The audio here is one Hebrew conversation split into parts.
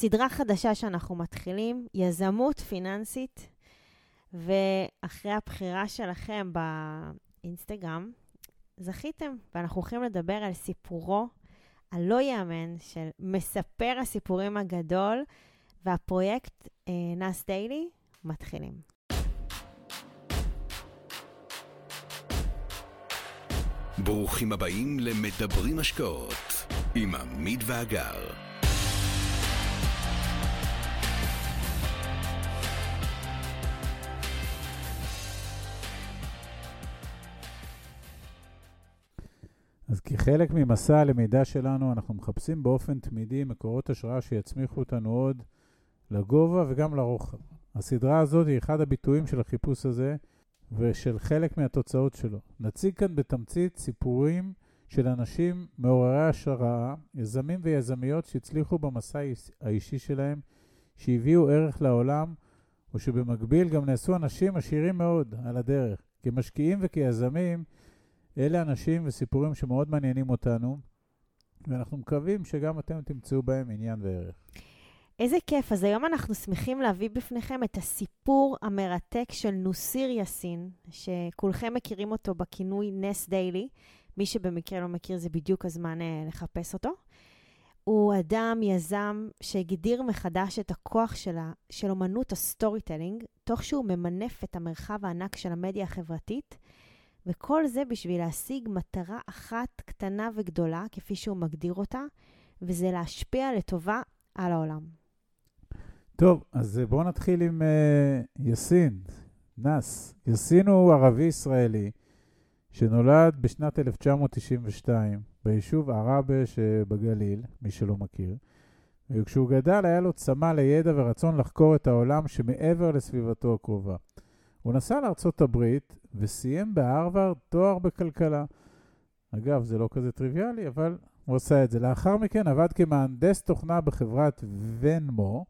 סדרה חדשה שאנחנו מתחילים, יזמות פיננסית, ואחרי הבחירה שלכם באינסטגרם, זכיתם, ואנחנו הולכים לדבר על סיפורו הלא ייאמן של מספר הסיפורים הגדול, והפרויקט אה, נאס דיילי מתחילים. ברוכים הבאים למדברים השקעות עם עמית ואגר. אז כחלק ממסע הלמידה שלנו, אנחנו מחפשים באופן תמידי מקורות השראה שיצמיחו אותנו עוד לגובה וגם לרוחב. הסדרה הזאת היא אחד הביטויים של החיפוש הזה ושל חלק מהתוצאות שלו. נציג כאן בתמצית סיפורים של אנשים מעוררי השראה, יזמים ויזמיות שהצליחו במסע האישי שלהם, שהביאו ערך לעולם, ושבמקביל גם נעשו אנשים עשירים מאוד על הדרך. כמשקיעים וכיזמים, אלה אנשים וסיפורים שמאוד מעניינים אותנו, ואנחנו מקווים שגם אתם תמצאו בהם עניין וערך. איזה כיף. אז היום אנחנו שמחים להביא בפניכם את הסיפור המרתק של נוסיר יאסין, שכולכם מכירים אותו בכינוי נס דיילי. מי שבמקרה לא מכיר, זה בדיוק הזמן אה, לחפש אותו. הוא אדם, יזם, שהגדיר מחדש את הכוח שלה, של אומנות ה storytelling, תוך שהוא ממנף את המרחב הענק של המדיה החברתית, וכל זה בשביל להשיג מטרה אחת קטנה וגדולה, כפי שהוא מגדיר אותה, וזה להשפיע לטובה על העולם. טוב, אז בואו נתחיל עם uh, יאסין, נס. יאסין הוא ערבי-ישראלי שנולד בשנת 1992 ביישוב עראבה שבגליל, מי שלא מכיר. וכשהוא גדל היה לו צמא לידע ורצון לחקור את העולם שמעבר לסביבתו הקרובה. הוא נסע לארצות הברית וסיים בהרווארד תואר בכלכלה. אגב, זה לא כזה טריוויאלי, אבל הוא עושה את זה. לאחר מכן עבד כמהנדס תוכנה בחברת ונמו,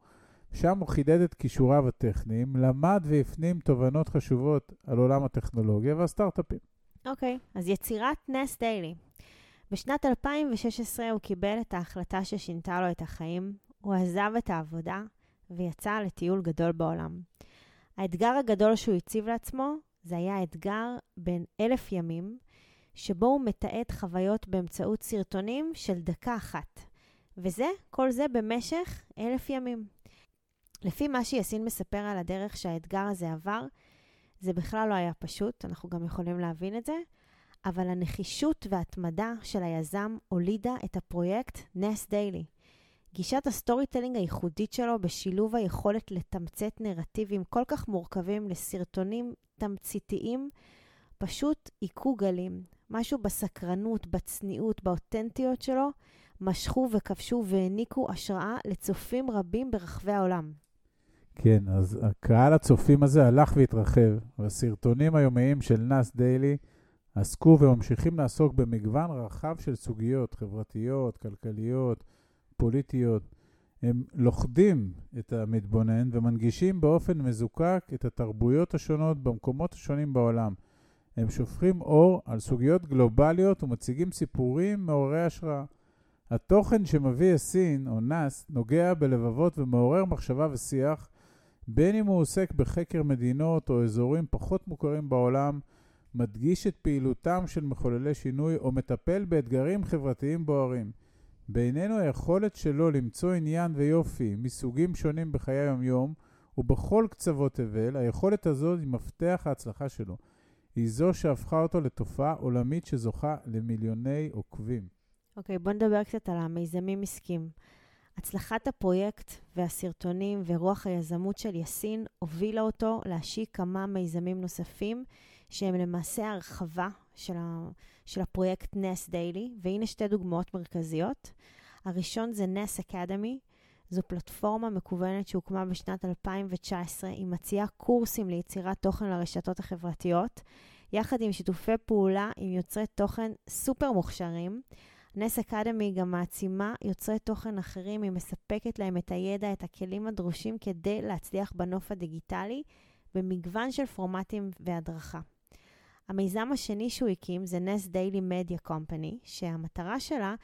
שם הוא חידד את כישוריו הטכניים, למד והפנים תובנות חשובות על עולם הטכנולוגיה והסטארט-אפים. אוקיי, okay, אז יצירת נס דיילי. בשנת 2016 הוא קיבל את ההחלטה ששינתה לו את החיים, הוא עזב את העבודה ויצא לטיול גדול בעולם. האתגר הגדול שהוא הציב לעצמו זה היה אתגר בין אלף ימים, שבו הוא מתעד חוויות באמצעות סרטונים של דקה אחת. וזה, כל זה במשך אלף ימים. לפי מה שיאסין מספר על הדרך שהאתגר הזה עבר, זה בכלל לא היה פשוט, אנחנו גם יכולים להבין את זה, אבל הנחישות וההתמדה של היזם הולידה את הפרויקט נס דיילי. גישת ה storytelling הייחודית שלו בשילוב היכולת לתמצת נרטיבים כל כך מורכבים לסרטונים תמציתיים, פשוט היכו גלים. משהו בסקרנות, בצניעות, באותנטיות שלו, משכו וכבשו והעניקו השראה לצופים רבים ברחבי העולם. כן, אז הקהל הצופים הזה הלך והתרחב, והסרטונים היומיים של נאס דיילי עסקו וממשיכים לעסוק במגוון רחב של סוגיות חברתיות, כלכליות, פוליטיות. הם לוכדים את המתבונן ומנגישים באופן מזוקק את התרבויות השונות במקומות השונים בעולם. הם שופכים אור על סוגיות גלובליות ומציגים סיפורים מעוררי השראה. התוכן שמביא הסין, או נאס, נוגע בלבבות ומעורר מחשבה ושיח, בין אם הוא עוסק בחקר מדינות או אזורים פחות מוכרים בעולם, מדגיש את פעילותם של מחוללי שינוי או מטפל באתגרים חברתיים בוערים. בעינינו היכולת שלו למצוא עניין ויופי מסוגים שונים בחיי היום-יום ובכל קצוות תבל, היכולת הזאת היא מפתח ההצלחה שלו. היא זו שהפכה אותו לתופעה עולמית שזוכה למיליוני עוקבים. אוקיי, okay, בוא נדבר קצת על המיזמים עסקים. הצלחת הפרויקט והסרטונים ורוח היזמות של יאסין הובילה אותו להשיק כמה מיזמים נוספים, שהם למעשה הרחבה של, ה, של הפרויקט נס דיילי, והנה שתי דוגמאות מרכזיות. הראשון זה נס אקדמי, זו פלטפורמה מקוונת שהוקמה בשנת 2019, היא מציעה קורסים ליצירת תוכן לרשתות החברתיות, יחד עם שיתופי פעולה עם יוצרי תוכן סופר מוכשרים. נס אקדמי גם מעצימה יוצרי תוכן אחרים, היא מספקת להם את הידע, את הכלים הדרושים כדי להצליח בנוף הדיגיטלי במגוון של פורמטים והדרכה. המיזם השני שהוא הקים זה נס דיילי מדיה קומפני, שהמטרה שלה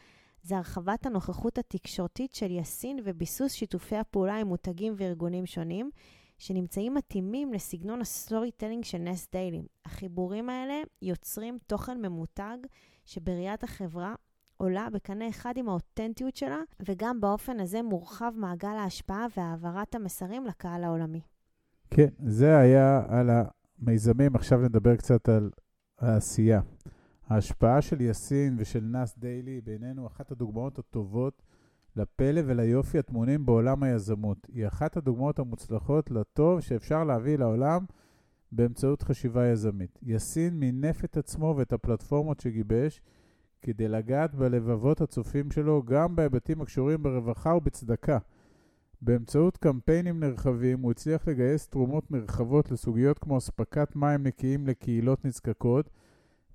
זה הרחבת הנוכחות התקשורתית של יאסין וביסוס שיתופי הפעולה עם מותגים וארגונים שונים, שנמצאים מתאימים לסגנון ה storytelling של נס דיילי. החיבורים האלה יוצרים תוכן ממותג שבראיית החברה עולה בקנה אחד עם האותנטיות שלה, וגם באופן הזה מורחב מעגל ההשפעה והעברת המסרים לקהל העולמי. כן, זה היה על המיזמים. עכשיו נדבר קצת על העשייה. ההשפעה של יאסין ושל נאס דיילי בעינינו אחת הדוגמאות הטובות לפלא וליופי הטמונים בעולם היזמות. היא אחת הדוגמאות המוצלחות לטוב שאפשר להביא לעולם באמצעות חשיבה יזמית. יאסין מינף את עצמו ואת הפלטפורמות שגיבש כדי לגעת בלבבות הצופים שלו גם בהיבטים הקשורים ברווחה ובצדקה. באמצעות קמפיינים נרחבים הוא הצליח לגייס תרומות נרחבות לסוגיות כמו אספקת מים נקיים לקהילות נזקקות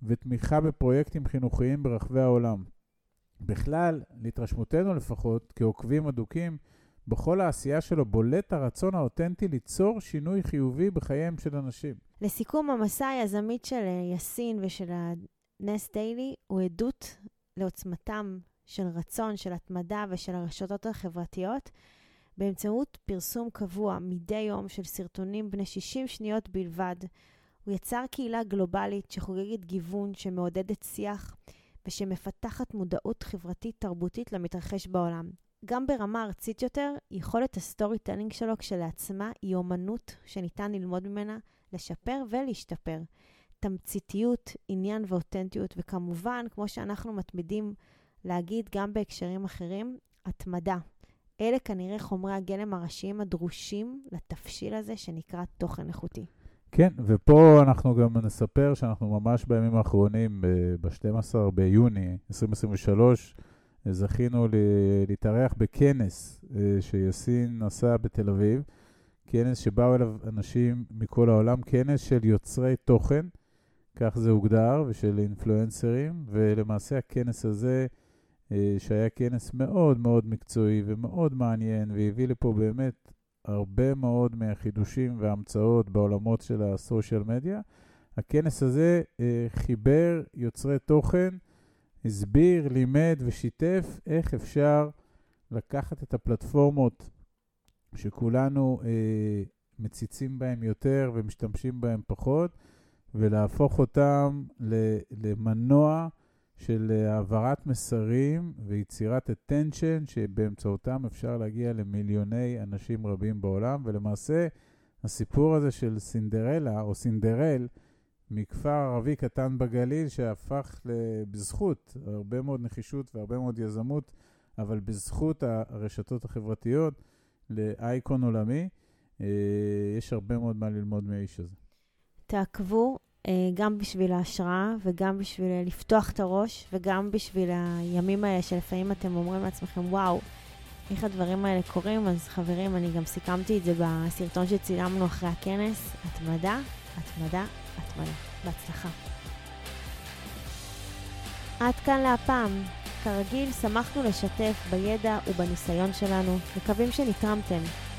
ותמיכה בפרויקטים חינוכיים ברחבי העולם. בכלל, להתרשמותנו לפחות, כעוקבים אדוקים, בכל העשייה שלו בולט הרצון האותנטי ליצור שינוי חיובי בחייהם של אנשים. לסיכום, המסע היזמית של יאסין ושל נס דיילי הוא עדות לעוצמתם של רצון, של התמדה ושל הרשתות החברתיות, באמצעות פרסום קבוע מדי יום של סרטונים בני 60 שניות בלבד. הוא יצר קהילה גלובלית שחוגגת גיוון, שמעודדת שיח ושמפתחת מודעות חברתית-תרבותית למתרחש בעולם. גם ברמה ארצית יותר, יכולת ה storytelling שלו כשלעצמה היא אומנות שניתן ללמוד ממנה, לשפר ולהשתפר. תמציתיות, עניין ואותנטיות, וכמובן, כמו שאנחנו מתמידים להגיד גם בהקשרים אחרים, התמדה. אלה כנראה חומרי הגלם הראשיים הדרושים לתבשיל הזה שנקרא תוכן איכותי. כן, ופה אנחנו גם נספר שאנחנו ממש בימים האחרונים, ב-12 ביוני 2023, זכינו להתארח בכנס אה, שיאסין עשה בתל אביב, כנס שבאו אליו אנשים מכל העולם, כנס של יוצרי תוכן, כך זה הוגדר, ושל אינפלואנסרים, ולמעשה הכנס הזה, אה, שהיה כנס מאוד מאוד מקצועי ומאוד מעניין, והביא לפה באמת הרבה מאוד מהחידושים וההמצאות בעולמות של הסושיאל מדיה. הכנס הזה אה, חיבר יוצרי תוכן, הסביר, לימד ושיתף איך אפשר לקחת את הפלטפורמות שכולנו אה, מציצים בהן יותר ומשתמשים בהן פחות, ולהפוך אותם למנוע של העברת מסרים ויצירת attention שבאמצעותם אפשר להגיע למיליוני אנשים רבים בעולם. ולמעשה, הסיפור הזה של סינדרלה או סינדרל, מכפר ערבי קטן בגליל שהפך בזכות הרבה מאוד נחישות והרבה מאוד יזמות, אבל בזכות הרשתות החברתיות, לאייקון עולמי. אה, יש הרבה מאוד מה ללמוד מהאיש הזה. תעקבו אה, גם בשביל ההשראה וגם בשביל לפתוח את הראש וגם בשביל הימים האלה שלפעמים אתם אומרים לעצמכם, וואו, איך הדברים האלה קורים. אז חברים, אני גם סיכמתי את זה בסרטון שצילמנו אחרי הכנס. התמדה, התמדה, התמדה. בהצלחה. עד כאן להפעם. כרגיל, שמחנו לשתף בידע ובניסיון שלנו. מקווים שנתרמתם.